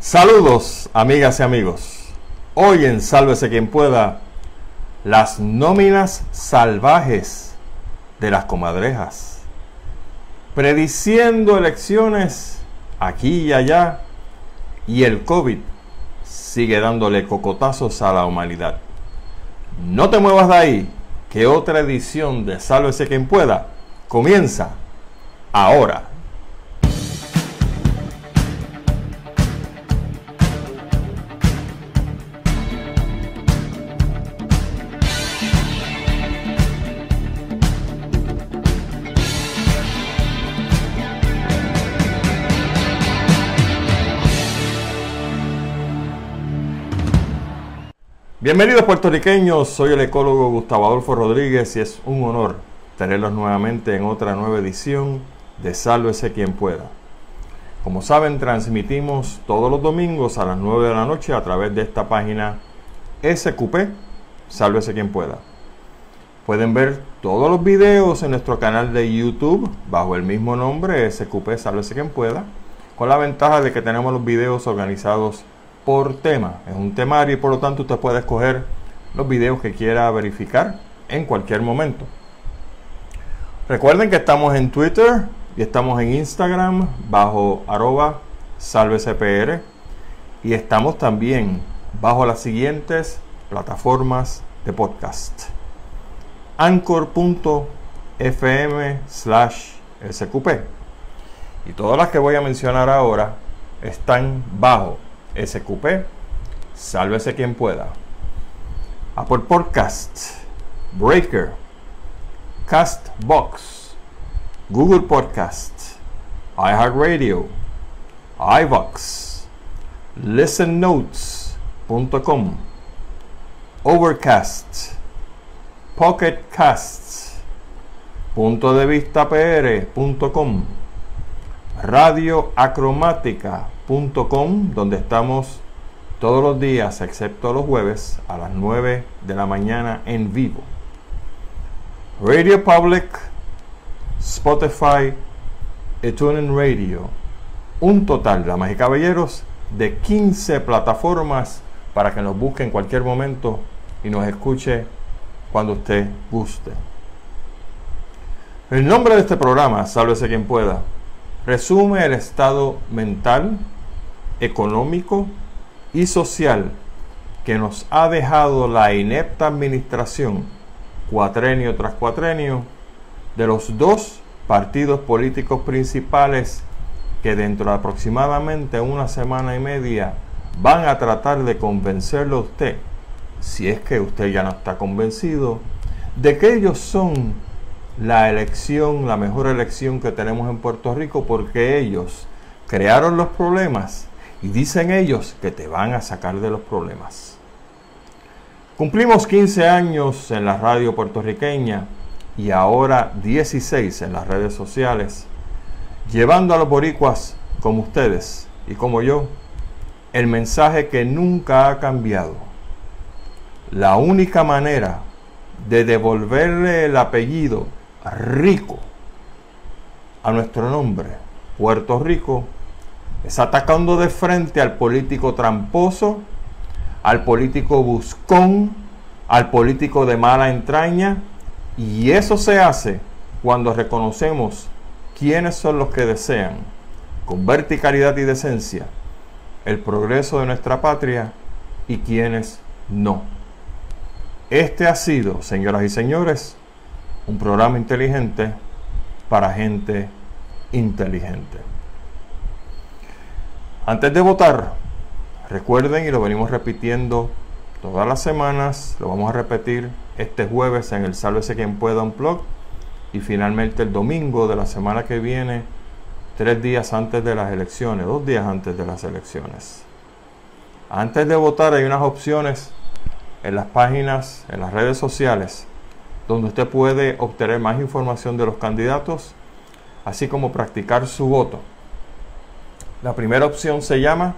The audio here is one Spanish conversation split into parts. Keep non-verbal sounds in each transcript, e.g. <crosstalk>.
Saludos, amigas y amigos. Hoy en Sálvese quien pueda, las nóminas salvajes de las comadrejas. Prediciendo elecciones aquí y allá, y el COVID sigue dándole cocotazos a la humanidad. No te muevas de ahí, que otra edición de Sálvese quien pueda comienza ahora. Bienvenidos puertorriqueños, soy el ecólogo Gustavo Adolfo Rodríguez y es un honor tenerlos nuevamente en otra nueva edición de Sálvese quien pueda. Como saben, transmitimos todos los domingos a las 9 de la noche a través de esta página SQP, Sálvese quien pueda. Pueden ver todos los videos en nuestro canal de YouTube bajo el mismo nombre, SQP, Sálvese quien pueda, con la ventaja de que tenemos los videos organizados por tema. Es un temario y por lo tanto usted puede escoger los videos que quiera verificar en cualquier momento. Recuerden que estamos en Twitter y estamos en Instagram bajo arroba salvecpr y estamos también bajo las siguientes plataformas de podcast. Anchor.fm slash sqp y todas las que voy a mencionar ahora están bajo SQP, sálvese quien pueda. Apple Podcast, Breaker, Castbox, Google Podcast, iHeartRadio, iVox, ListenNotes.com, Overcast, Pocket Casts, punto de vista pr.com, Radio Acromática donde estamos todos los días, excepto los jueves, a las 9 de la mañana en vivo. Radio Public, Spotify TuneIn Radio. Un total, damas y caballeros, de 15 plataformas para que nos busque en cualquier momento y nos escuche cuando usted guste. El nombre de este programa, sálvese quien pueda, resume el estado mental, económico y social que nos ha dejado la inepta administración cuatrenio tras cuatrenio de los dos partidos políticos principales que dentro de aproximadamente una semana y media van a tratar de convencerlo a usted, si es que usted ya no está convencido, de que ellos son la elección, la mejor elección que tenemos en Puerto Rico, porque ellos crearon los problemas y dicen ellos que te van a sacar de los problemas. Cumplimos 15 años en la radio puertorriqueña y ahora 16 en las redes sociales, llevando a los boricuas como ustedes y como yo el mensaje que nunca ha cambiado. La única manera de devolverle el apellido rico a nuestro nombre, Puerto Rico, es atacando de frente al político tramposo, al político buscón, al político de mala entraña, y eso se hace cuando reconocemos quiénes son los que desean, con verticalidad y decencia, el progreso de nuestra patria y quienes no. Este ha sido, señoras y señores, un programa inteligente para gente inteligente. Antes de votar, recuerden y lo venimos repitiendo todas las semanas, lo vamos a repetir este jueves en el Sálvese quien pueda un blog y finalmente el domingo de la semana que viene, tres días antes de las elecciones, dos días antes de las elecciones. Antes de votar hay unas opciones en las páginas, en las redes sociales, donde usted puede obtener más información de los candidatos, así como practicar su voto. La primera opción se llama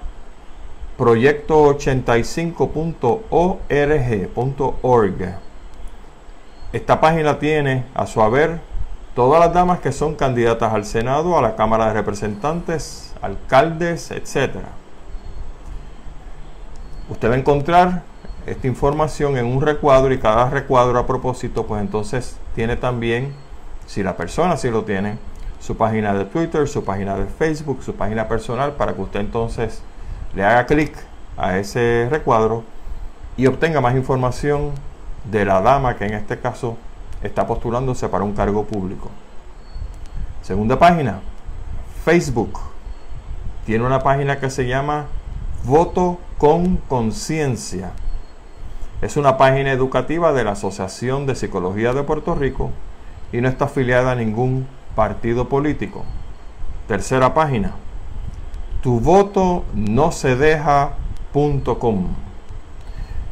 proyecto85.org.org. Esta página tiene a su haber todas las damas que son candidatas al Senado, a la Cámara de Representantes, alcaldes, etc. Usted va a encontrar esta información en un recuadro y cada recuadro a propósito, pues entonces tiene también, si la persona sí lo tiene, su página de Twitter, su página de Facebook, su página personal, para que usted entonces le haga clic a ese recuadro y obtenga más información de la dama que en este caso está postulándose para un cargo público. Segunda página, Facebook. Tiene una página que se llama Voto con Conciencia. Es una página educativa de la Asociación de Psicología de Puerto Rico y no está afiliada a ningún partido político. Tercera página, tu voto no se deja.com.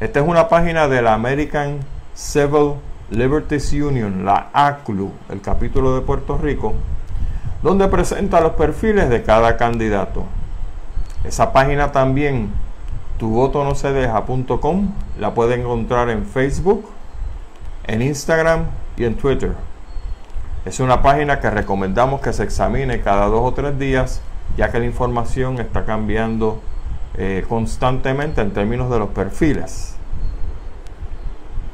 Esta es una página de la American Civil Liberties Union, la ACLU, el capítulo de Puerto Rico, donde presenta los perfiles de cada candidato. Esa página también, tuvotonosedeja.com, la puede encontrar en Facebook, en Instagram y en Twitter. Es una página que recomendamos que se examine cada dos o tres días, ya que la información está cambiando eh, constantemente en términos de los perfiles.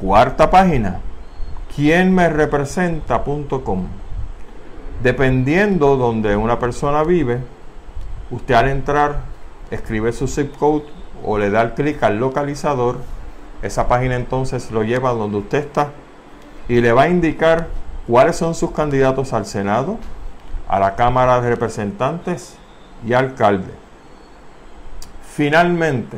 Cuarta página, quién me representa.com. Dependiendo donde una persona vive, usted al entrar escribe su zip code o le da clic al localizador, esa página entonces lo lleva donde usted está y le va a indicar cuáles son sus candidatos al Senado, a la Cámara de Representantes y alcalde. Finalmente,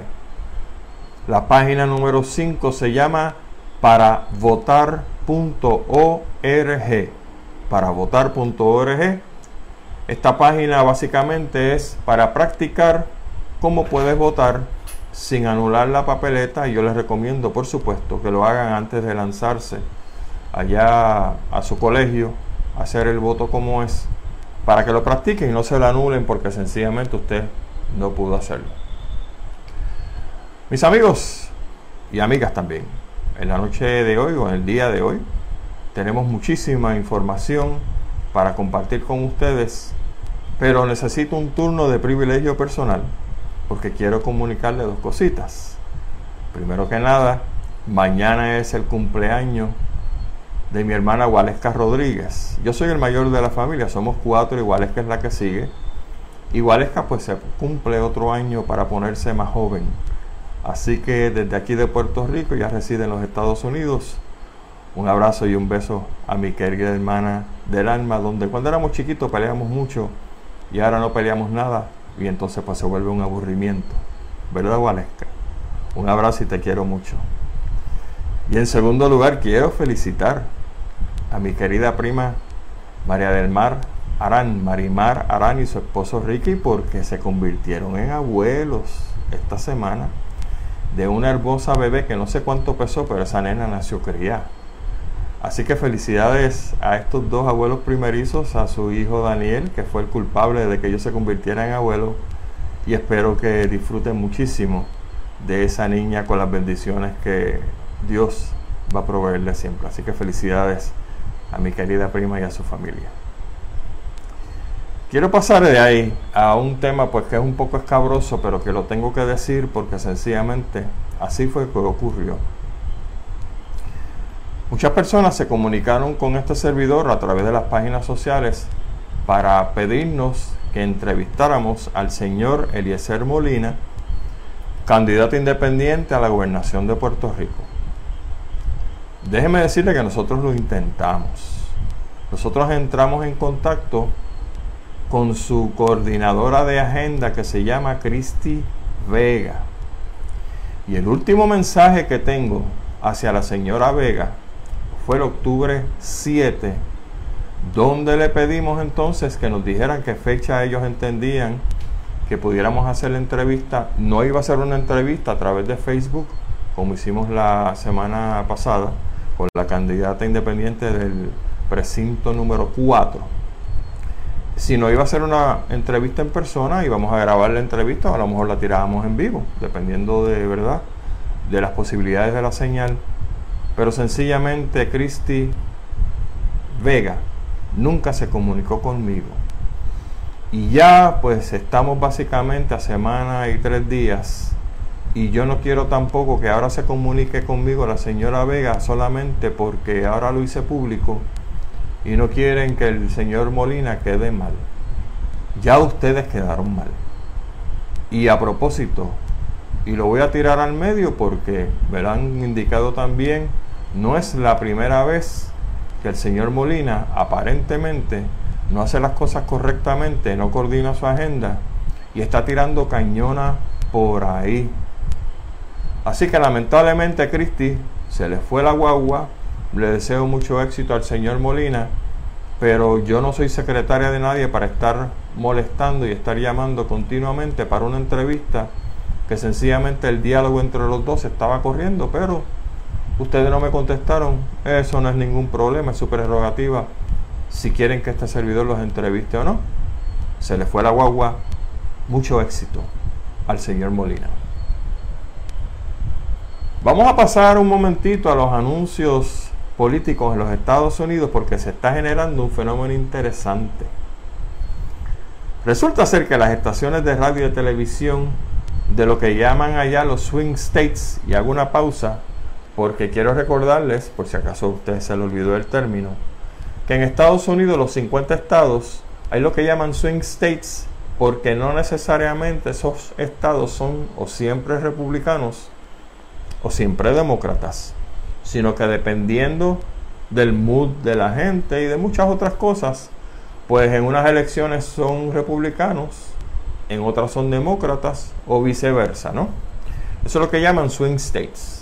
la página número 5 se llama para votar.org. Para votar.org. Esta página básicamente es para practicar cómo puedes votar sin anular la papeleta. Y yo les recomiendo, por supuesto, que lo hagan antes de lanzarse allá a su colegio, hacer el voto como es, para que lo practiquen y no se lo anulen porque sencillamente usted no pudo hacerlo. Mis amigos y amigas también, en la noche de hoy o en el día de hoy tenemos muchísima información para compartir con ustedes, pero necesito un turno de privilegio personal porque quiero comunicarle dos cositas. Primero que nada, mañana es el cumpleaños de mi hermana Waleska Rodríguez. Yo soy el mayor de la familia, somos cuatro, y Waleska es la que sigue. Y Waleska pues se cumple otro año para ponerse más joven. Así que desde aquí de Puerto Rico, ya reside en los Estados Unidos, un abrazo y un beso a mi querida hermana del alma, donde cuando éramos chiquitos peleamos mucho y ahora no peleamos nada y entonces pues se vuelve un aburrimiento. ¿Verdad, Waleska? Un abrazo y te quiero mucho. Y en segundo lugar, quiero felicitar a mi querida prima María del Mar Arán, Marimar Arán y su esposo Ricky, porque se convirtieron en abuelos esta semana de una hermosa bebé que no sé cuánto pesó, pero esa nena nació criada. Así que felicidades a estos dos abuelos primerizos, a su hijo Daniel, que fue el culpable de que ellos se convirtieran en abuelos, y espero que disfruten muchísimo de esa niña con las bendiciones que Dios va a proveerle siempre. Así que felicidades a mi querida prima y a su familia. Quiero pasar de ahí a un tema pues que es un poco escabroso, pero que lo tengo que decir porque sencillamente así fue que ocurrió. Muchas personas se comunicaron con este servidor a través de las páginas sociales para pedirnos que entrevistáramos al señor Eliezer Molina, candidato independiente a la gobernación de Puerto Rico. Déjeme decirle que nosotros lo intentamos. Nosotros entramos en contacto con su coordinadora de agenda que se llama Cristi Vega. Y el último mensaje que tengo hacia la señora Vega fue el octubre 7, donde le pedimos entonces que nos dijeran qué fecha ellos entendían que pudiéramos hacer la entrevista. No iba a ser una entrevista a través de Facebook, como hicimos la semana pasada, con la candidata independiente del precinto número 4 si no iba a ser una entrevista en persona, íbamos a grabar la entrevista a lo mejor la tirábamos en vivo, dependiendo de verdad de las posibilidades de la señal. Pero sencillamente Cristi Vega nunca se comunicó conmigo. Y ya pues estamos básicamente a semana y tres días Y yo no quiero tampoco que ahora se comunique conmigo la señora Vega solamente porque ahora lo hice público y no quieren que el señor Molina quede mal. Ya ustedes quedaron mal. Y a propósito, y lo voy a tirar al medio porque me lo han indicado también, no es la primera vez que el señor Molina aparentemente no hace las cosas correctamente, no coordina su agenda y está tirando cañona por ahí. Así que lamentablemente Cristi se le fue la guagua. Le deseo mucho éxito al señor Molina, pero yo no soy secretaria de nadie para estar molestando y estar llamando continuamente para una entrevista que sencillamente el diálogo entre los dos estaba corriendo, pero ustedes no me contestaron. Eso no es ningún problema, es su prerrogativa si quieren que este servidor los entreviste o no. Se le fue la guagua. Mucho éxito al señor Molina. Vamos a pasar un momentito a los anuncios políticos en los Estados Unidos porque se está generando un fenómeno interesante. Resulta ser que las estaciones de radio y televisión de lo que llaman allá los swing states, y hago una pausa porque quiero recordarles, por si acaso a ustedes se le olvidó el término, que en Estados Unidos los 50 estados hay lo que llaman swing states porque no necesariamente esos estados son o siempre republicanos o siempre demócratas, sino que dependiendo del mood de la gente y de muchas otras cosas, pues en unas elecciones son republicanos, en otras son demócratas o viceversa, ¿no? Eso es lo que llaman swing states.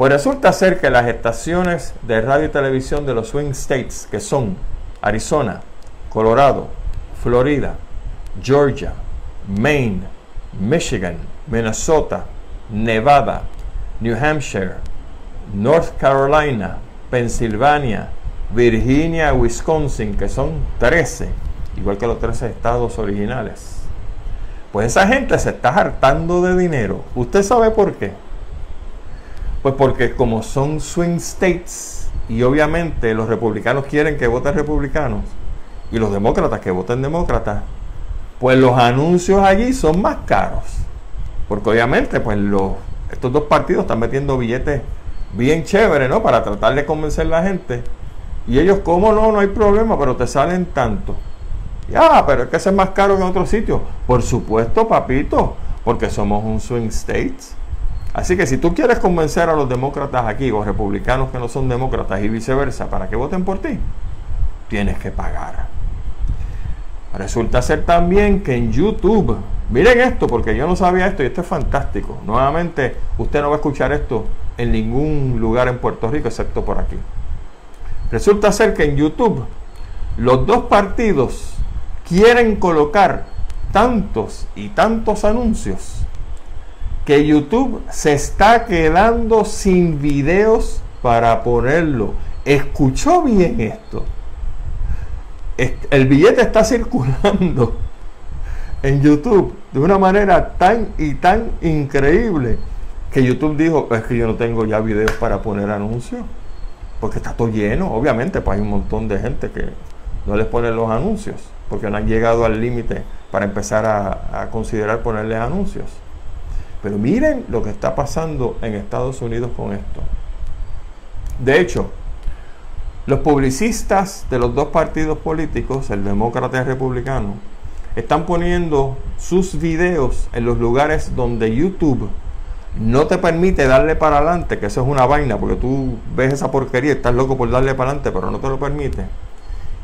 Pues resulta ser que las estaciones de radio y televisión de los swing states, que son Arizona, Colorado, Florida, Georgia, Maine, Michigan, Minnesota, Nevada, New Hampshire, North Carolina, Pensilvania, Virginia, Wisconsin, que son 13, igual que los 13 estados originales. Pues esa gente se está hartando de dinero. ¿Usted sabe por qué? Pues porque como son swing states y obviamente los republicanos quieren que voten republicanos y los demócratas que voten demócratas, pues los anuncios allí son más caros. Porque obviamente pues los estos dos partidos están metiendo billetes bien chéveres, ¿no? Para tratar de convencer a la gente. Y ellos, ¿cómo no? No hay problema, pero te salen tanto. Ya, pero es que es más caro que en otros sitios. Por supuesto, papito, porque somos un swing state. Así que si tú quieres convencer a los demócratas aquí o republicanos que no son demócratas y viceversa para que voten por ti, tienes que pagar. Resulta ser también que en YouTube Miren esto, porque yo no sabía esto y esto es fantástico. Nuevamente, usted no va a escuchar esto en ningún lugar en Puerto Rico, excepto por aquí. Resulta ser que en YouTube los dos partidos quieren colocar tantos y tantos anuncios que YouTube se está quedando sin videos para ponerlo. ¿Escuchó bien esto? El billete está circulando <laughs> en YouTube de una manera tan y tan increíble que YouTube dijo, es que yo no tengo ya videos para poner anuncios, porque está todo lleno, obviamente, pues hay un montón de gente que no les pone los anuncios, porque no han llegado al límite para empezar a, a considerar ponerles anuncios. Pero miren lo que está pasando en Estados Unidos con esto. De hecho, los publicistas de los dos partidos políticos, el demócrata y el republicano, están poniendo sus videos en los lugares donde YouTube no te permite darle para adelante, que eso es una vaina, porque tú ves esa porquería estás loco por darle para adelante, pero no te lo permite.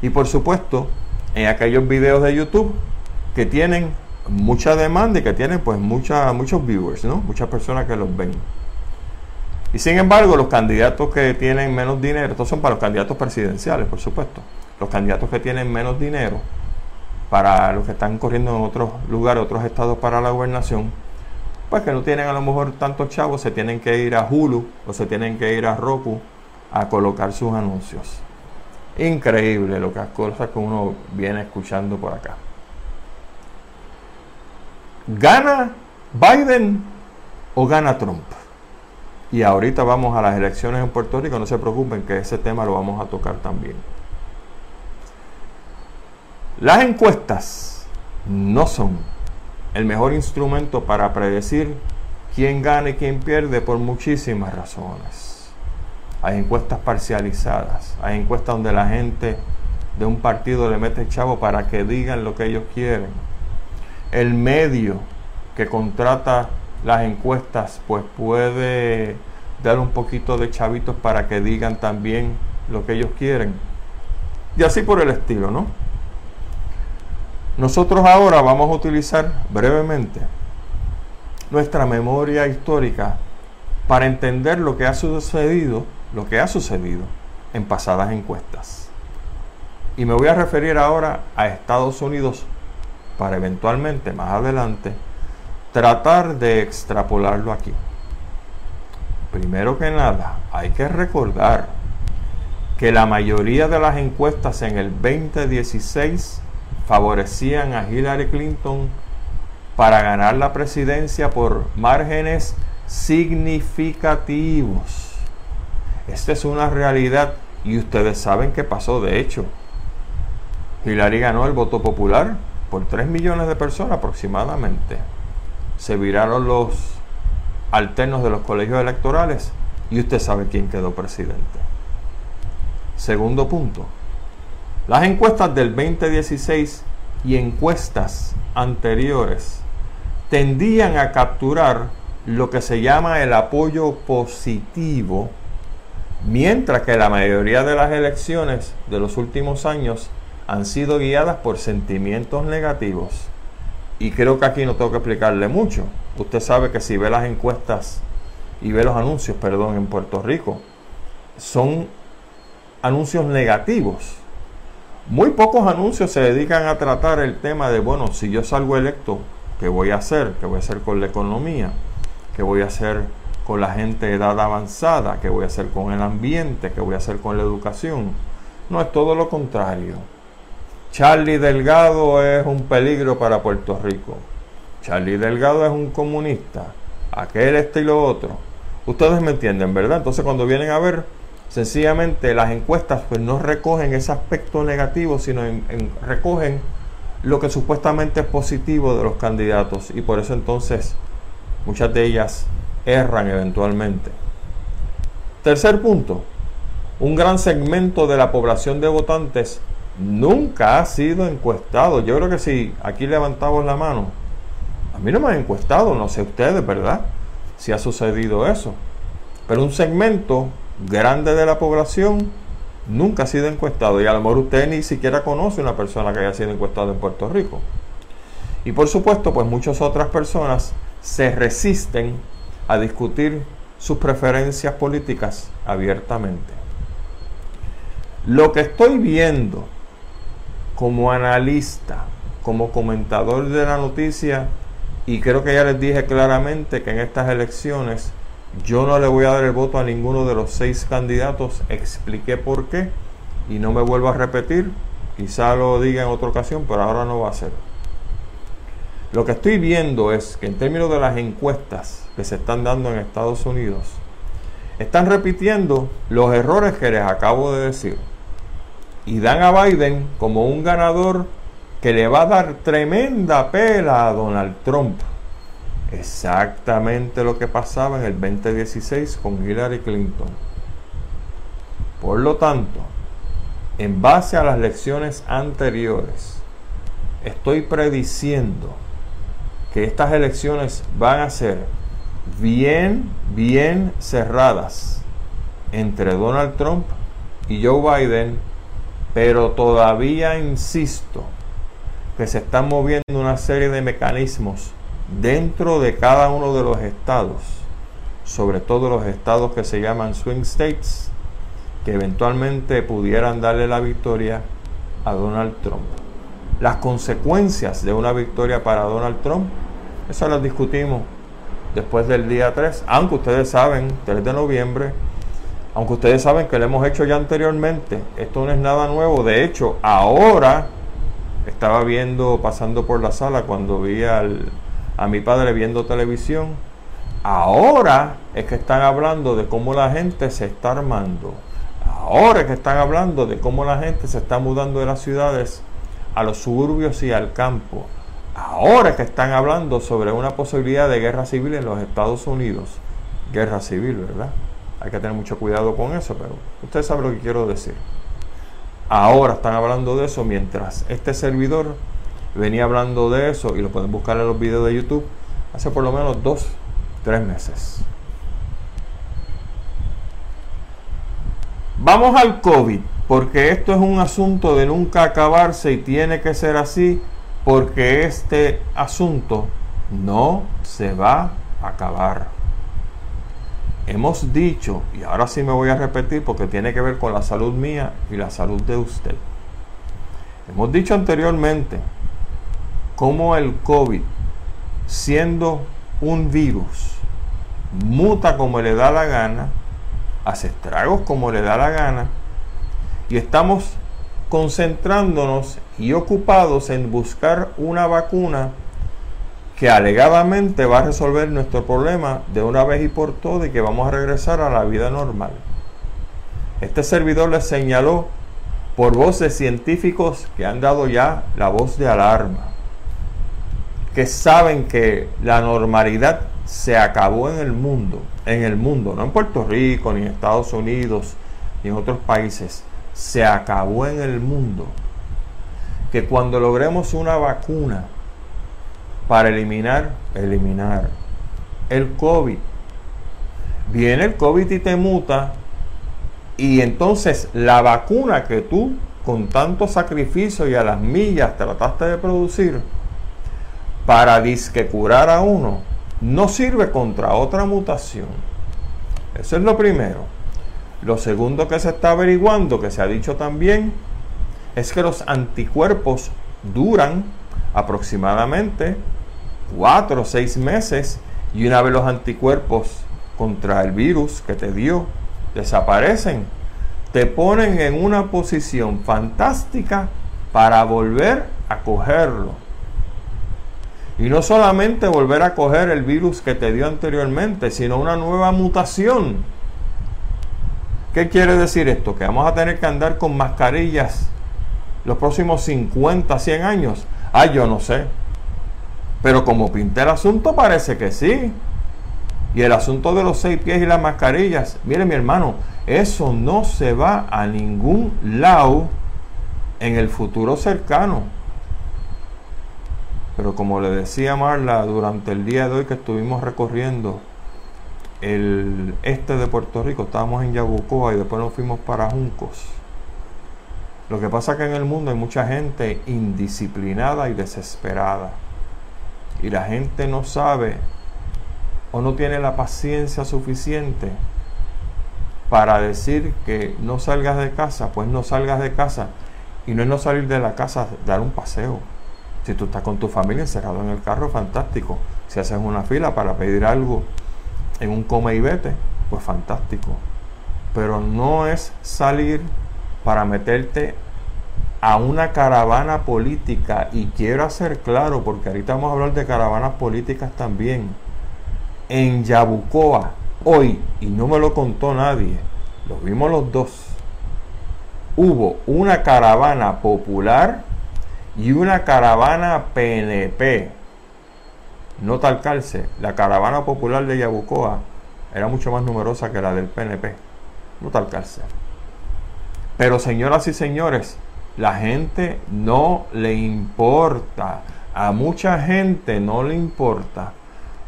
Y por supuesto, en aquellos videos de YouTube que tienen mucha demanda y que tienen pues mucha, muchos viewers, ¿no? Muchas personas que los ven. Y sin embargo, los candidatos que tienen menos dinero, estos son para los candidatos presidenciales, por supuesto. Los candidatos que tienen menos dinero, para los que están corriendo en otros lugares, otros estados para la gobernación, pues que no tienen a lo mejor tantos chavos, se tienen que ir a Hulu o se tienen que ir a Roku a colocar sus anuncios. Increíble lo que las cosas que uno viene escuchando por acá. ¿Gana Biden o gana Trump? Y ahorita vamos a las elecciones en Puerto Rico, no se preocupen que ese tema lo vamos a tocar también. Las encuestas no son el mejor instrumento para predecir quién gana y quién pierde por muchísimas razones. Hay encuestas parcializadas, hay encuestas donde la gente de un partido le mete chavo para que digan lo que ellos quieren. El medio que contrata las encuestas pues puede dar un poquito de chavitos para que digan también lo que ellos quieren. Y así por el estilo, ¿no? Nosotros ahora vamos a utilizar brevemente nuestra memoria histórica para entender lo que ha sucedido, lo que ha sucedido en pasadas encuestas. Y me voy a referir ahora a Estados Unidos para eventualmente más adelante tratar de extrapolarlo aquí. Primero que nada, hay que recordar que la mayoría de las encuestas en el 2016 favorecían a Hillary Clinton para ganar la presidencia por márgenes significativos. Esta es una realidad y ustedes saben qué pasó de hecho. Hillary ganó el voto popular por 3 millones de personas aproximadamente. Se viraron los alternos de los colegios electorales y usted sabe quién quedó presidente. Segundo punto. Las encuestas del 2016 y encuestas anteriores tendían a capturar lo que se llama el apoyo positivo, mientras que la mayoría de las elecciones de los últimos años han sido guiadas por sentimientos negativos. Y creo que aquí no tengo que explicarle mucho. Usted sabe que si ve las encuestas y ve los anuncios, perdón, en Puerto Rico, son anuncios negativos. Muy pocos anuncios se dedican a tratar el tema de, bueno, si yo salgo electo, ¿qué voy a hacer? ¿Qué voy a hacer con la economía? ¿Qué voy a hacer con la gente de edad avanzada? ¿Qué voy a hacer con el ambiente? ¿Qué voy a hacer con la educación? No, es todo lo contrario. Charlie Delgado es un peligro para Puerto Rico. Charlie Delgado es un comunista. Aquel, este y lo otro. Ustedes me entienden, ¿verdad? Entonces cuando vienen a ver Sencillamente las encuestas pues no recogen ese aspecto negativo, sino recogen lo que supuestamente es positivo de los candidatos y por eso entonces muchas de ellas erran eventualmente. Tercer punto, un gran segmento de la población de votantes nunca ha sido encuestado. Yo creo que si aquí levantamos la mano, a mí no me han encuestado, no sé ustedes, ¿verdad? Si ha sucedido eso. Pero un segmento grande de la población nunca ha sido encuestado y a lo mejor usted ni siquiera conoce una persona que haya sido encuestada en Puerto Rico. Y por supuesto, pues muchas otras personas se resisten a discutir sus preferencias políticas abiertamente. Lo que estoy viendo como analista, como comentador de la noticia, y creo que ya les dije claramente que en estas elecciones yo no le voy a dar el voto a ninguno de los seis candidatos. Expliqué por qué y no me vuelvo a repetir. Quizá lo diga en otra ocasión, pero ahora no va a ser. Lo que estoy viendo es que en términos de las encuestas que se están dando en Estados Unidos, están repitiendo los errores que les acabo de decir. Y dan a Biden como un ganador que le va a dar tremenda pela a Donald Trump exactamente lo que pasaba en el 2016 con Hillary Clinton. Por lo tanto, en base a las lecciones anteriores, estoy prediciendo que estas elecciones van a ser bien, bien cerradas entre Donald Trump y Joe Biden, pero todavía insisto que se están moviendo una serie de mecanismos dentro de cada uno de los estados, sobre todo los estados que se llaman swing states, que eventualmente pudieran darle la victoria a Donald Trump. Las consecuencias de una victoria para Donald Trump, eso las discutimos después del día 3, aunque ustedes saben, 3 de noviembre, aunque ustedes saben que lo hemos hecho ya anteriormente, esto no es nada nuevo, de hecho, ahora estaba viendo, pasando por la sala cuando vi al a mi padre viendo televisión. Ahora es que están hablando de cómo la gente se está armando. Ahora es que están hablando de cómo la gente se está mudando de las ciudades a los suburbios y al campo. Ahora que están hablando sobre una posibilidad de guerra civil en los Estados Unidos. Guerra civil, ¿verdad? Hay que tener mucho cuidado con eso, pero usted sabe lo que quiero decir. Ahora están hablando de eso mientras este servidor venía hablando de eso y lo pueden buscar en los videos de YouTube hace por lo menos dos, tres meses. Vamos al COVID, porque esto es un asunto de nunca acabarse y tiene que ser así, porque este asunto no se va a acabar. Hemos dicho, y ahora sí me voy a repetir porque tiene que ver con la salud mía y la salud de usted. Hemos dicho anteriormente cómo el COVID, siendo un virus, muta como le da la gana, hace estragos como le da la gana, y estamos concentrándonos y ocupados en buscar una vacuna que alegadamente va a resolver nuestro problema de una vez y por todas y que vamos a regresar a la vida normal. Este servidor les señaló por voces científicos que han dado ya la voz de alarma, que saben que la normalidad se acabó en el mundo, en el mundo, no en Puerto Rico, ni en Estados Unidos, ni en otros países, se acabó en el mundo. Que cuando logremos una vacuna, para eliminar, eliminar el COVID. Viene el COVID y te muta y entonces la vacuna que tú con tanto sacrificio y a las millas trataste de producir para disque curar a uno no sirve contra otra mutación. Eso es lo primero. Lo segundo que se está averiguando, que se ha dicho también, es que los anticuerpos duran aproximadamente cuatro o seis meses y una vez los anticuerpos contra el virus que te dio desaparecen, te ponen en una posición fantástica para volver a cogerlo. Y no solamente volver a coger el virus que te dio anteriormente, sino una nueva mutación. ¿Qué quiere decir esto? Que vamos a tener que andar con mascarillas los próximos 50, 100 años. Ah, yo no sé. Pero como pinté el asunto, parece que sí. Y el asunto de los seis pies y las mascarillas, mire mi hermano, eso no se va a ningún lado en el futuro cercano. Pero como le decía Marla durante el día de hoy que estuvimos recorriendo el este de Puerto Rico, estábamos en Yabucoa y después nos fuimos para Juncos. Lo que pasa es que en el mundo hay mucha gente indisciplinada y desesperada y la gente no sabe o no tiene la paciencia suficiente para decir que no salgas de casa, pues no salgas de casa. Y no es no salir de la casa, dar un paseo. Si tú estás con tu familia encerrado en el carro, fantástico. Si haces una fila para pedir algo en un come y vete, pues fantástico. Pero no es salir para meterte a una caravana política, y quiero hacer claro, porque ahorita vamos a hablar de caravanas políticas también, en Yabucoa, hoy, y no me lo contó nadie, lo vimos los dos, hubo una caravana popular y una caravana PNP. No tal calce, la caravana popular de Yabucoa era mucho más numerosa que la del PNP. No tal calce. Pero señoras y señores, la gente no le importa. A mucha gente no le importa.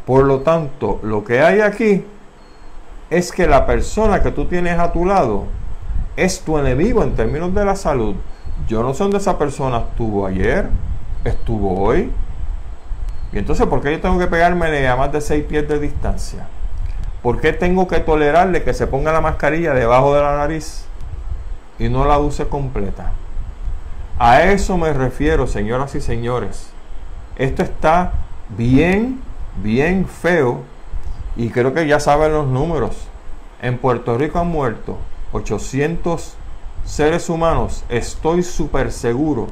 Por lo tanto, lo que hay aquí es que la persona que tú tienes a tu lado es tu enemigo en términos de la salud. Yo no sé dónde esa persona estuvo ayer, estuvo hoy. Y entonces, ¿por qué yo tengo que pegarme a más de 6 pies de distancia? ¿Por qué tengo que tolerarle que se ponga la mascarilla debajo de la nariz y no la use completa? A eso me refiero, señoras y señores. Esto está bien, bien feo y creo que ya saben los números. En Puerto Rico han muerto 800 seres humanos. Estoy súper seguro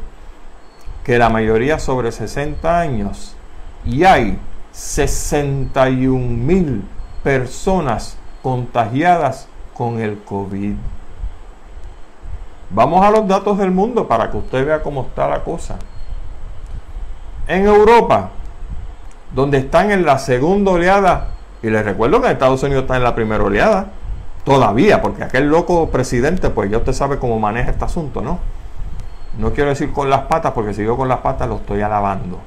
que la mayoría sobre 60 años y hay 61 mil personas contagiadas con el COVID. Vamos a los datos del mundo para que usted vea cómo está la cosa. En Europa, donde están en la segunda oleada, y les recuerdo que Estados Unidos está en la primera oleada, todavía, porque aquel loco presidente, pues ya usted sabe cómo maneja este asunto, ¿no? No quiero decir con las patas, porque si yo con las patas lo estoy alabando.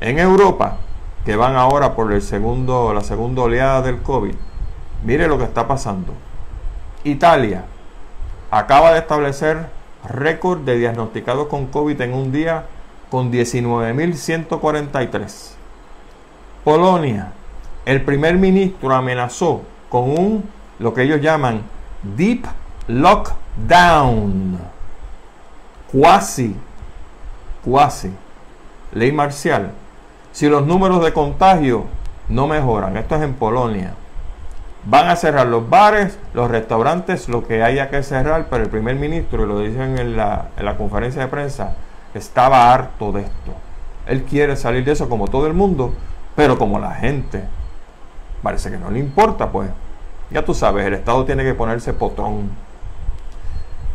En Europa, que van ahora por el segundo, la segunda oleada del COVID, mire lo que está pasando. Italia acaba de establecer récord de diagnosticados con COVID en un día con 19.143. Polonia, el primer ministro amenazó con un, lo que ellos llaman, deep lockdown. Cuasi, cuasi, ley marcial. Si los números de contagio no mejoran, esto es en Polonia, Van a cerrar los bares, los restaurantes, lo que haya que cerrar, pero el primer ministro, y lo dicen en la, en la conferencia de prensa, estaba harto de esto. Él quiere salir de eso como todo el mundo, pero como la gente parece que no le importa, pues ya tú sabes, el Estado tiene que ponerse potón.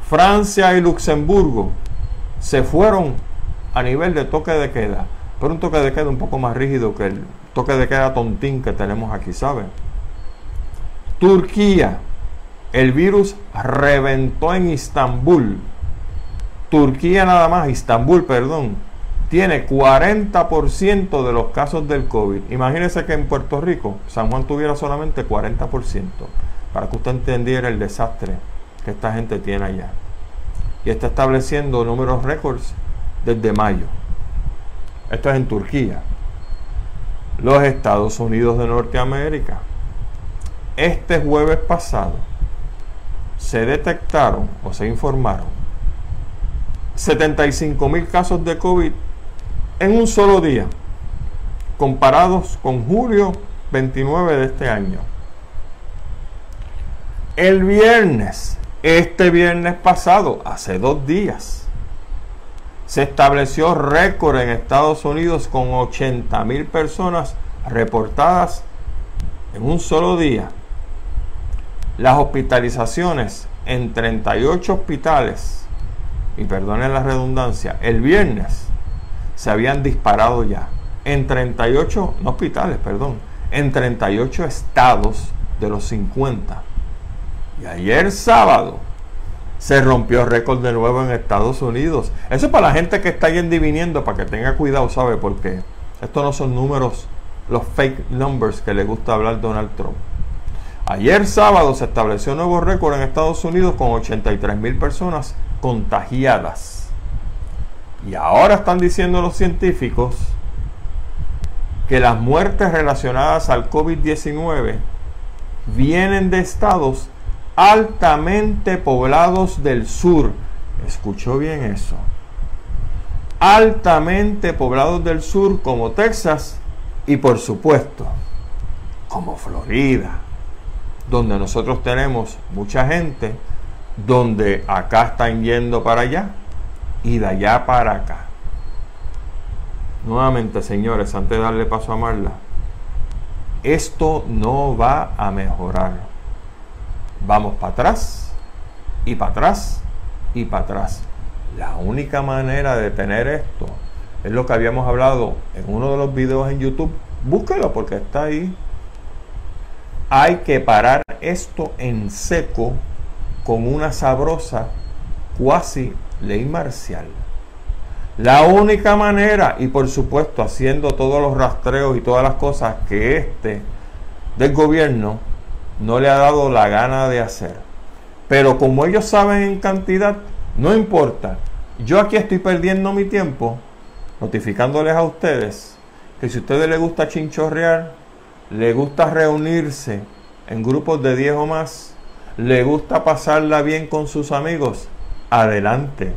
Francia y Luxemburgo se fueron a nivel de toque de queda, pero un toque de queda un poco más rígido que el toque de queda tontín que tenemos aquí, ¿sabes? Turquía. El virus reventó en Istambul. Turquía nada más, Istambul, perdón, tiene 40% de los casos del COVID. Imagínense que en Puerto Rico, San Juan tuviera solamente 40%, para que usted entendiera el desastre que esta gente tiene allá. Y está estableciendo números récords desde mayo. Esto es en Turquía. Los Estados Unidos de Norteamérica este jueves pasado se detectaron o se informaron 75 mil casos de COVID en un solo día, comparados con julio 29 de este año. El viernes, este viernes pasado, hace dos días, se estableció récord en Estados Unidos con 80 mil personas reportadas en un solo día las hospitalizaciones en 38 hospitales, y perdonen la redundancia, el viernes se habían disparado ya. En 38, no hospitales, perdón, en 38 estados de los 50. Y ayer sábado se rompió récord de nuevo en Estados Unidos. Eso es para la gente que está yendo y viniendo, para que tenga cuidado, ¿sabe? Porque estos no son números, los fake numbers que le gusta hablar Donald Trump. Ayer sábado se estableció un nuevo récord en Estados Unidos con 83 mil personas contagiadas. Y ahora están diciendo los científicos que las muertes relacionadas al COVID-19 vienen de estados altamente poblados del sur. Escuchó bien eso. Altamente poblados del sur como Texas y por supuesto como Florida donde nosotros tenemos mucha gente, donde acá están yendo para allá y de allá para acá. Nuevamente, señores, antes de darle paso a Marla, esto no va a mejorar. Vamos para atrás y para atrás y para atrás. La única manera de tener esto es lo que habíamos hablado en uno de los videos en YouTube. Búsquelo porque está ahí hay que parar esto en seco con una sabrosa cuasi ley marcial. La única manera, y por supuesto haciendo todos los rastreos y todas las cosas que este del gobierno no le ha dado la gana de hacer. Pero como ellos saben en cantidad, no importa. Yo aquí estoy perdiendo mi tiempo notificándoles a ustedes que si a ustedes les gusta chinchorrear, le gusta reunirse en grupos de 10 o más, le gusta pasarla bien con sus amigos, adelante.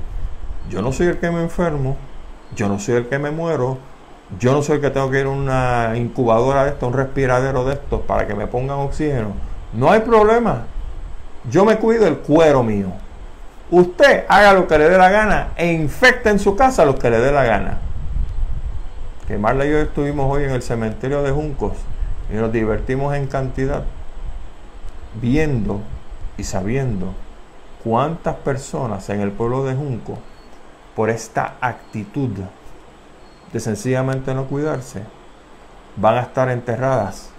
Yo no soy el que me enfermo, yo no soy el que me muero, yo no soy el que tengo que ir a una incubadora de esto, un respiradero de estos para que me pongan oxígeno. No hay problema. Yo me cuido el cuero mío. Usted haga lo que le dé la gana e infecte en su casa lo que le dé la gana. Que Marla y yo estuvimos hoy en el cementerio de Juncos y nos divertimos en cantidad viendo y sabiendo cuántas personas en el pueblo de Junco por esta actitud de sencillamente no cuidarse, van a estar enterradas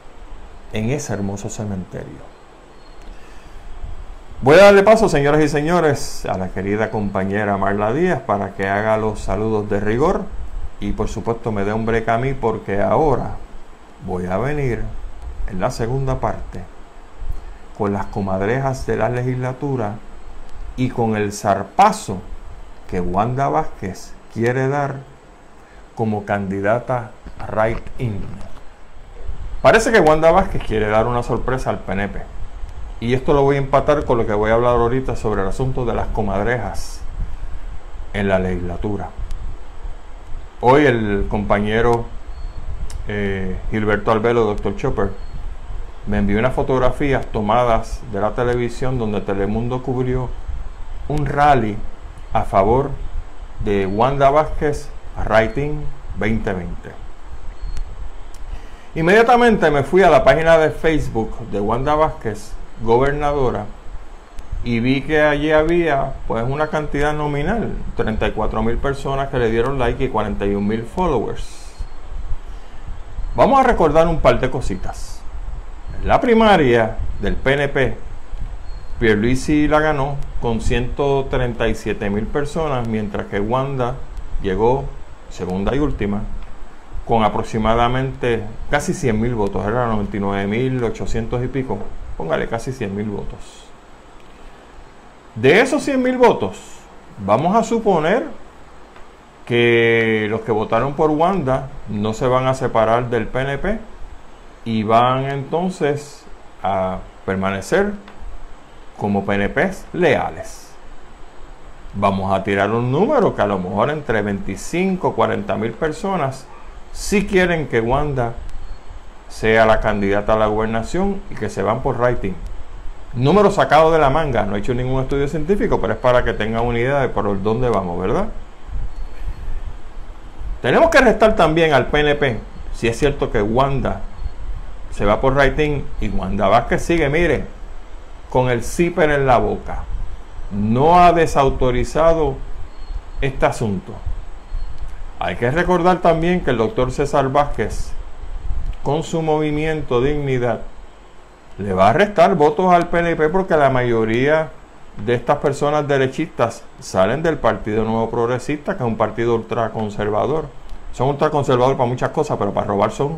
en ese hermoso cementerio. Voy a darle paso, señoras y señores, a la querida compañera Marla Díaz para que haga los saludos de rigor y por supuesto me dé un break a mí porque ahora voy a venir en la segunda parte con las comadrejas de la legislatura y con el zarpazo que Wanda Vázquez quiere dar como candidata right in. Parece que Wanda Vázquez quiere dar una sorpresa al PNP. Y esto lo voy a empatar con lo que voy a hablar ahorita sobre el asunto de las comadrejas en la legislatura. Hoy el compañero eh, Gilberto Albelo, doctor Chopper, me envió unas fotografías tomadas de la televisión donde Telemundo cubrió un rally a favor de Wanda Vázquez Writing 2020. Inmediatamente me fui a la página de Facebook de Wanda Vázquez, gobernadora, y vi que allí había pues una cantidad nominal, 34 mil personas que le dieron like y 41 mil followers. Vamos a recordar un par de cositas. La primaria del PNP, Pierluisi la ganó con 137 mil personas, mientras que Wanda llegó segunda y última con aproximadamente casi 100 mil votos, era 99 mil 800 y pico, póngale casi 100 mil votos. De esos 100 mil votos, vamos a suponer que los que votaron por Wanda no se van a separar del PNP y van entonces a permanecer como PNPs leales. Vamos a tirar un número que a lo mejor entre 25 40 mil personas si quieren que Wanda sea la candidata a la gobernación y que se van por writing. Número sacado de la manga, no he hecho ningún estudio científico, pero es para que tengan una idea de por dónde vamos, ¿verdad? Tenemos que restar también al PNP, si es cierto que Wanda se va por rating y Wanda Vázquez sigue, mire, con el zipper en la boca. No ha desautorizado este asunto. Hay que recordar también que el doctor César Vázquez, con su movimiento Dignidad, le va a restar votos al PNP porque la mayoría de estas personas derechistas salen del Partido Nuevo Progresista, que es un partido ultraconservador. Son ultraconservadores para muchas cosas, pero para robar son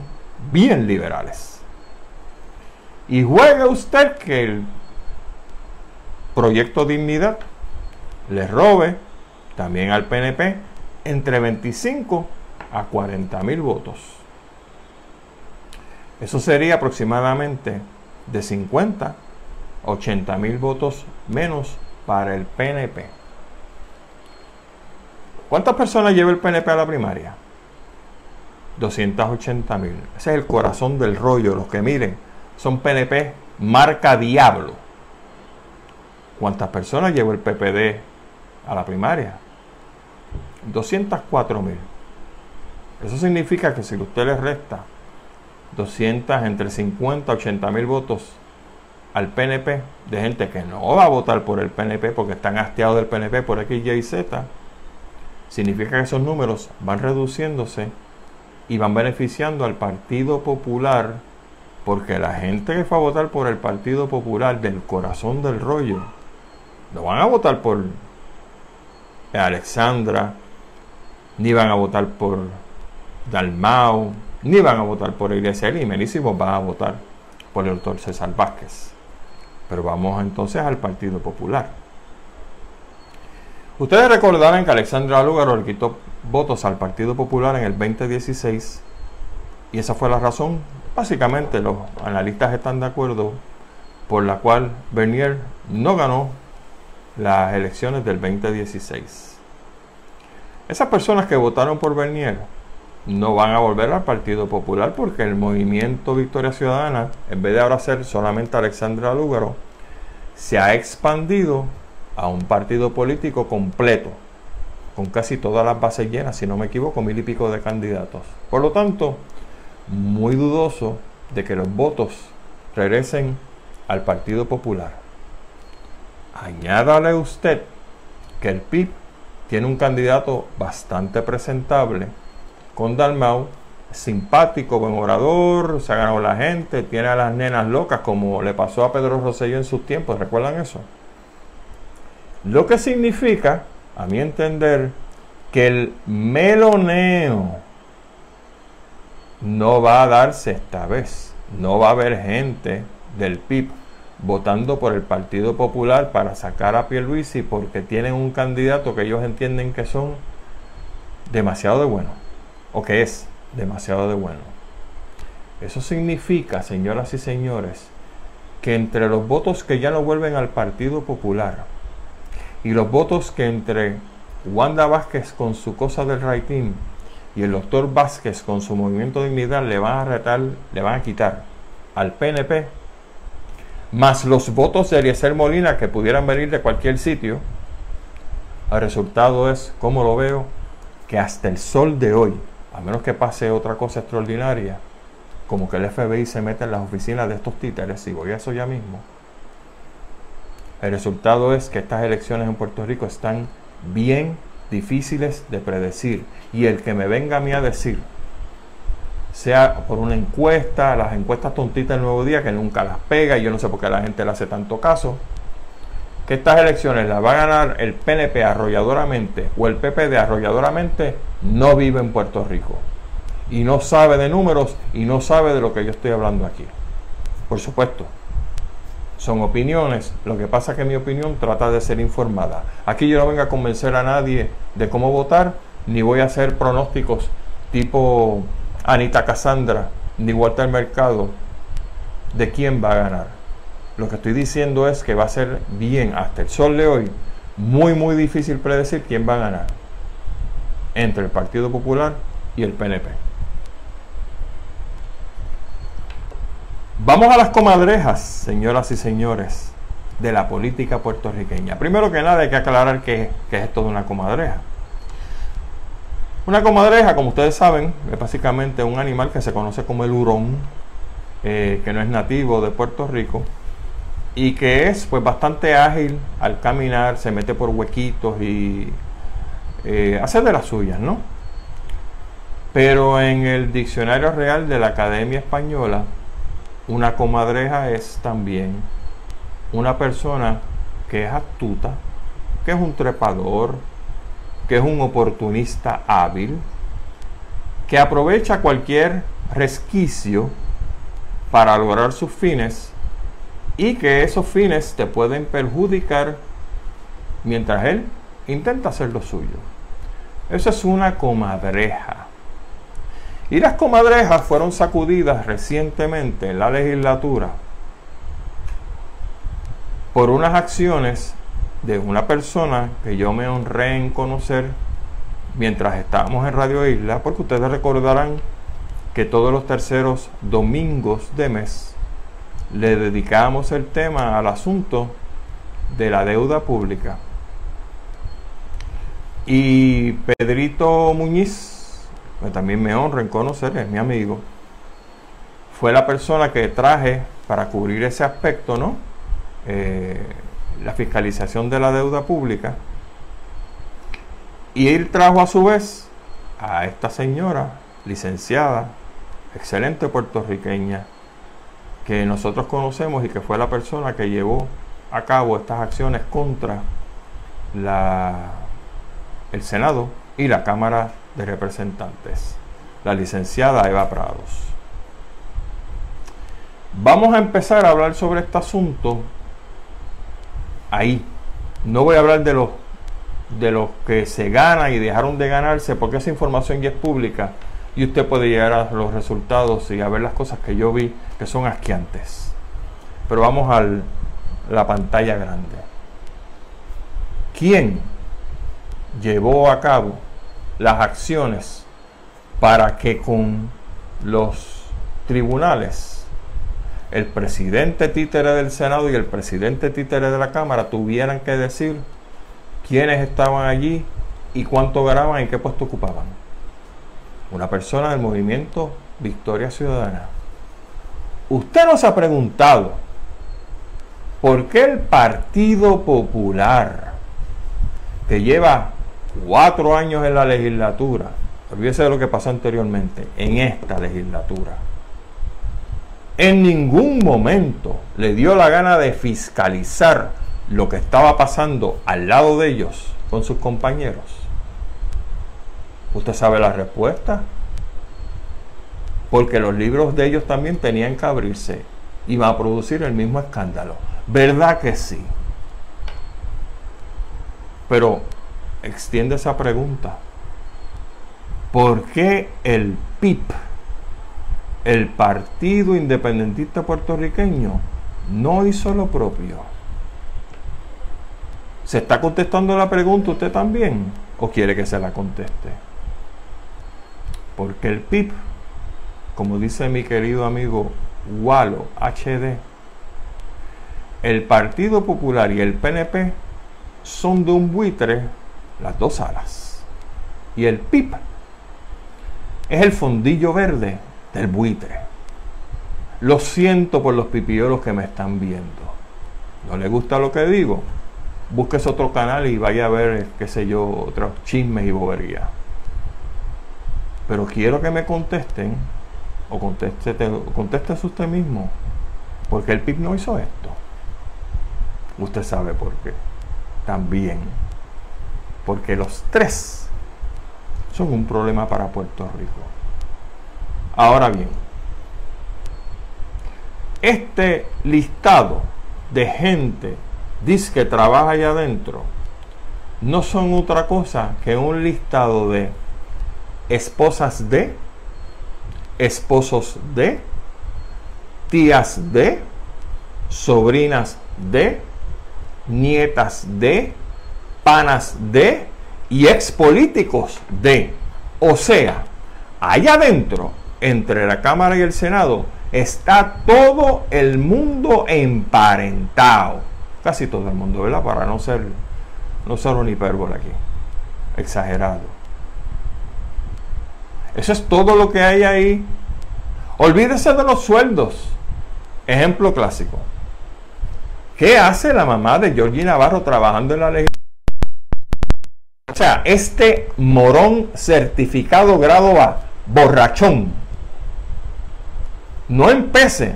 bien liberales. Y juega usted que el proyecto Dignidad le robe también al PNP entre 25 a 40 mil votos. Eso sería aproximadamente de 50 80 mil votos menos para el PNP. ¿Cuántas personas lleva el PNP a la primaria? 280 mil. Ese es el corazón del rollo. Los que miren son PNP marca diablo. ¿Cuántas personas lleva el PPD a la primaria? 204 mil. Eso significa que si usted le resta 200 entre 50 y 80 mil votos al PNP, de gente que no va a votar por el PNP porque están hastiados del PNP por X, Y y Z, significa que esos números van reduciéndose y van beneficiando al Partido Popular porque la gente que fue a votar por el Partido Popular del corazón del rollo no van a votar por Alexandra, ni van a votar por Dalmau, ni van a votar por Iglesia y menísimos van a votar por el doctor César Vázquez. Pero vamos entonces al Partido Popular. Ustedes recordarán que Alexandra Lúgaro quitó votos al Partido Popular en el 2016 y esa fue la razón, básicamente los analistas están de acuerdo, por la cual Bernier no ganó las elecciones del 2016. Esas personas que votaron por Bernier no van a volver al Partido Popular porque el movimiento Victoria Ciudadana, en vez de ahora ser solamente Alexandra Lúgaro, se ha expandido a un partido político completo, con casi todas las bases llenas, si no me equivoco, mil y pico de candidatos. Por lo tanto, muy dudoso de que los votos regresen al Partido Popular. Añádale usted que el PIB tiene un candidato bastante presentable con Dalmau, simpático, buen orador, se ha ganado la gente, tiene a las nenas locas como le pasó a Pedro Rosselló en sus tiempos, ¿recuerdan eso? Lo que significa, a mi entender, que el meloneo no va a darse esta vez. No va a haber gente del PIB votando por el Partido Popular para sacar a Pierluisi porque tienen un candidato que ellos entienden que son demasiado de bueno o que es demasiado de bueno. Eso significa, señoras y señores, que entre los votos que ya no vuelven al Partido Popular y los votos que entre Wanda Vázquez con su cosa del rating y el doctor Vázquez con su movimiento de dignidad le van a retar, le van a quitar al PNP, más los votos de Eliezer Molina que pudieran venir de cualquier sitio, el resultado es, como lo veo, que hasta el sol de hoy, a menos que pase otra cosa extraordinaria, como que el FBI se mete en las oficinas de estos títeres, y voy a eso ya mismo, el resultado es que estas elecciones en Puerto Rico están bien difíciles de predecir. Y el que me venga a mí a decir, sea por una encuesta, las encuestas tontitas del Nuevo Día, que nunca las pega, y yo no sé por qué la gente le hace tanto caso, que estas elecciones las va a ganar el PNP arrolladoramente o el PP arrolladoramente, no vive en Puerto Rico. Y no sabe de números y no sabe de lo que yo estoy hablando aquí. Por supuesto, son opiniones. Lo que pasa es que mi opinión trata de ser informada. Aquí yo no vengo a convencer a nadie de cómo votar, ni voy a hacer pronósticos tipo Anita Cassandra, ni Walter Mercado, de quién va a ganar. Lo que estoy diciendo es que va a ser bien hasta el sol de hoy, muy muy difícil predecir quién va a ganar entre el Partido Popular y el PNP. Vamos a las comadrejas, señoras y señores, de la política puertorriqueña. Primero que nada hay que aclarar qué, es esto de una comadreja. Una comadreja, como ustedes saben, es básicamente un animal que se conoce como el hurón, eh, que no es nativo de Puerto Rico y que es pues bastante ágil al caminar, se mete por huequitos y eh, hace de las suyas, ¿no? Pero en el diccionario real de la Academia Española una comadreja es también una persona que es astuta, que es un trepador, que es un oportunista hábil, que aprovecha cualquier resquicio para lograr sus fines y que esos fines te pueden perjudicar mientras él intenta hacer lo suyo. Eso es una comadreja. Y las comadrejas fueron sacudidas recientemente en la legislatura por unas acciones de una persona que yo me honré en conocer mientras estábamos en Radio Isla, porque ustedes recordarán que todos los terceros domingos de mes le dedicamos el tema al asunto de la deuda pública. Y Pedrito Muñiz, que también me honra en conocer, es mi amigo, fue la persona que traje para cubrir ese aspecto, ¿no? Eh, la fiscalización de la deuda pública. Y él trajo a su vez a esta señora, licenciada, excelente puertorriqueña, que nosotros conocemos y que fue la persona que llevó a cabo estas acciones contra la, el Senado y la Cámara de Representantes, la licenciada Eva Prados. Vamos a empezar a hablar sobre este asunto ahí. No voy a hablar de los de los que se ganan y dejaron de ganarse, porque esa información ya es pública y usted puede llegar a los resultados y a ver las cosas que yo vi que son asqueantes. Pero vamos a la pantalla grande. ¿Quién llevó a cabo las acciones para que con los tribunales el presidente títere del Senado y el presidente títere de la Cámara tuvieran que decir quiénes estaban allí y cuánto ganaban y qué puesto ocupaban. Una persona del movimiento Victoria Ciudadana. Usted nos ha preguntado por qué el Partido Popular, que lleva cuatro años en la legislatura olvídese de lo que pasó anteriormente, en esta legislatura, en ningún momento le dio la gana de fiscalizar lo que estaba pasando al lado de ellos con sus compañeros. ¿Usted sabe la respuesta? Porque los libros de ellos también tenían que abrirse y va a producir el mismo escándalo. ¿Verdad que sí? Pero extiende esa pregunta. ¿Por qué el PIB, el Partido Independentista Puertorriqueño, no hizo lo propio? ¿Se está contestando la pregunta usted también? ¿O quiere que se la conteste? Porque el PIB, como dice mi querido amigo Walo HD, el Partido Popular y el PNP son de un buitre las dos alas. Y el PIB es el fondillo verde del buitre. Lo siento por los pipiolos que me están viendo. ¿No le gusta lo que digo? Búsquese otro canal y vaya a ver, qué sé yo, otros chismes y boberías. Pero quiero que me contesten, o contéstese usted mismo, porque el PIB no hizo esto. Usted sabe por qué. También. Porque los tres son un problema para Puerto Rico. Ahora bien, este listado de gente dice que trabaja allá adentro no son otra cosa que un listado de esposas de, esposos de, tías de, sobrinas de, nietas de, panas de y expolíticos de. O sea, allá adentro, entre la Cámara y el Senado, está todo el mundo emparentado. Casi todo el mundo, ¿verdad? Para no ser, no ser un hipérbole aquí. Exagerado. Eso es todo lo que hay ahí. Olvídese de los sueldos. Ejemplo clásico. ¿Qué hace la mamá de Georgie Navarro trabajando en la legislatura? O sea, este morón certificado grado A, borrachón, no empece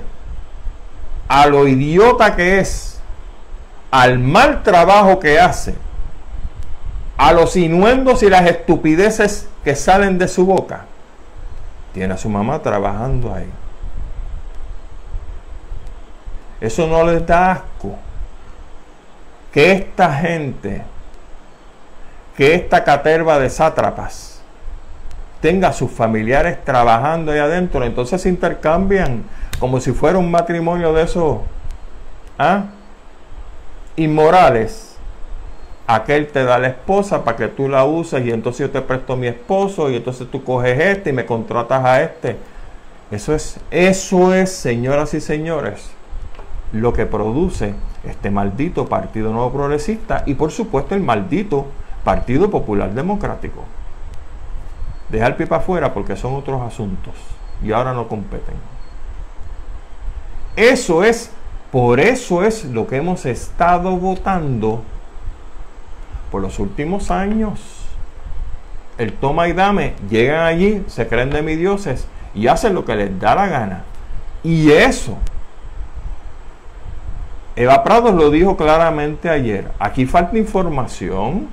a lo idiota que es, al mal trabajo que hace, a los inuendos y las estupideces que salen de su boca. Tiene a su mamá trabajando ahí. Eso no les da asco. Que esta gente, que esta caterva de sátrapas, tenga a sus familiares trabajando ahí adentro, entonces se intercambian como si fuera un matrimonio de esos ¿ah? inmorales. Aquel te da la esposa para que tú la uses y entonces yo te presto mi esposo y entonces tú coges este y me contratas a este. Eso es, eso es, señoras y señores, lo que produce este maldito Partido Nuevo Progresista y por supuesto el maldito Partido Popular Democrático. Deja el pipa afuera porque son otros asuntos y ahora no competen. Eso es, por eso es lo que hemos estado votando por los últimos años. El toma y dame, llegan allí, se creen de mi dioses y hacen lo que les da la gana. Y eso Eva Prados lo dijo claramente ayer. Aquí falta información.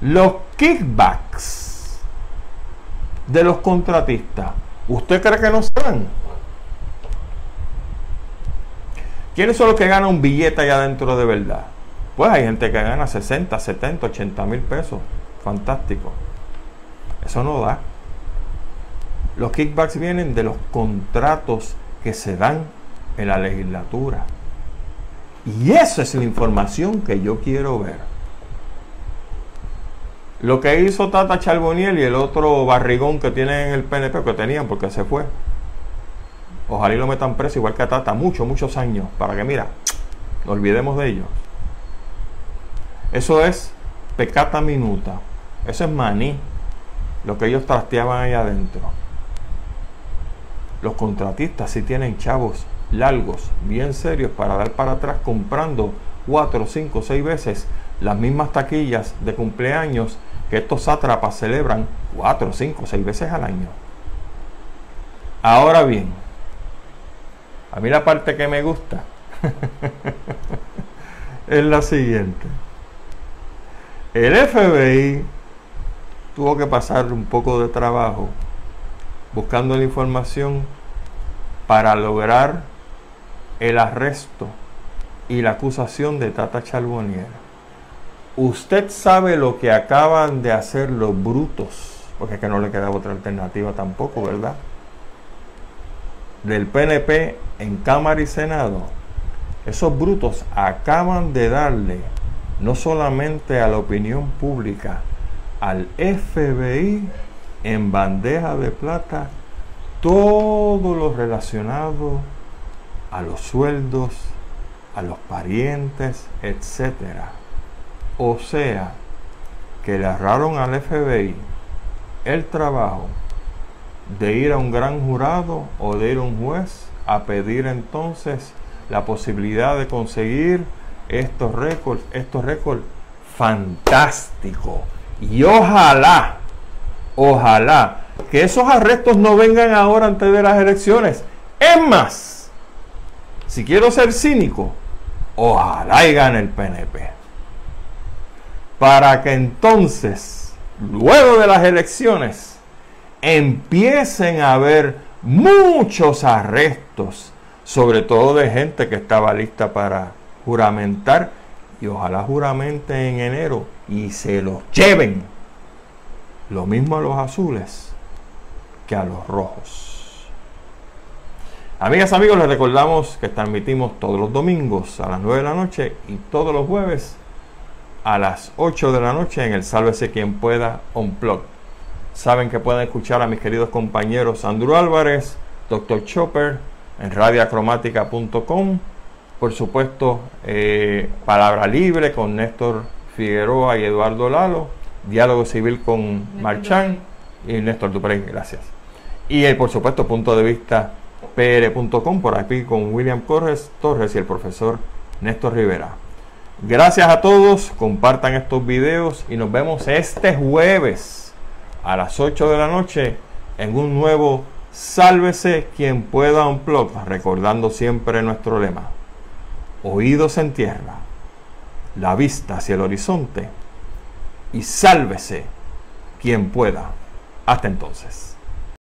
Los kickbacks de los contratistas. ¿Usted cree que no dan? ¿Quiénes son los que ganan un billete allá adentro de verdad? Pues hay gente que gana 60, 70, 80 mil pesos. Fantástico. Eso no da. Los kickbacks vienen de los contratos que se dan en la legislatura. Y esa es la información que yo quiero ver. Lo que hizo Tata Charboniel y el otro barrigón que tienen en el PNP, que tenían porque se fue. Ojalá lo metan preso igual que a Tata, muchos, muchos años, para que, mira, no olvidemos de ellos. Eso es pecata minuta. Eso es maní. Lo que ellos trasteaban ahí adentro. Los contratistas sí tienen chavos largos, bien serios, para dar para atrás comprando cuatro, cinco, seis veces las mismas taquillas de cumpleaños que estos sátrapas celebran cuatro, cinco, seis veces al año. Ahora bien, a mí la parte que me gusta <laughs> es la siguiente. El FBI tuvo que pasar un poco de trabajo buscando la información para lograr el arresto y la acusación de Tata Charbonnier. Usted sabe lo que acaban de hacer los brutos, porque es que no le queda otra alternativa tampoco, ¿verdad? Del PNP en Cámara y Senado. Esos brutos acaban de darle no solamente a la opinión pública, al FBI en bandeja de plata todo lo relacionado a los sueldos, a los parientes, etc. O sea, que le ahorraron al FBI el trabajo de ir a un gran jurado o de ir a un juez a pedir entonces la posibilidad de conseguir estos récords, estos récords fantásticos. Y ojalá, ojalá que esos arrestos no vengan ahora antes de las elecciones. Es más, si quiero ser cínico, ojalá y gane el PNP. Para que entonces, luego de las elecciones, empiecen a haber muchos arrestos, sobre todo de gente que estaba lista para juramentar y ojalá juramenten en enero y se los lleven. Lo mismo a los azules que a los rojos. Amigas, amigos, les recordamos que transmitimos todos los domingos a las 9 de la noche y todos los jueves a las 8 de la noche en el Sálvese quien pueda Unplug. Saben que pueden escuchar a mis queridos compañeros Andrew Álvarez, Dr. Chopper en radiacromática.com. Por supuesto, eh, Palabra Libre con Néstor Figueroa y Eduardo Lalo. Diálogo Civil con Marchán y Néstor Duprey. Gracias. Y por supuesto, punto de vista pr.com por aquí con William Torres, Torres y el profesor Néstor Rivera. Gracias a todos, compartan estos videos y nos vemos este jueves a las 8 de la noche en un nuevo Sálvese quien pueda un blog, recordando siempre nuestro lema. Oídos en tierra, la vista hacia el horizonte y sálvese quien pueda. Hasta entonces.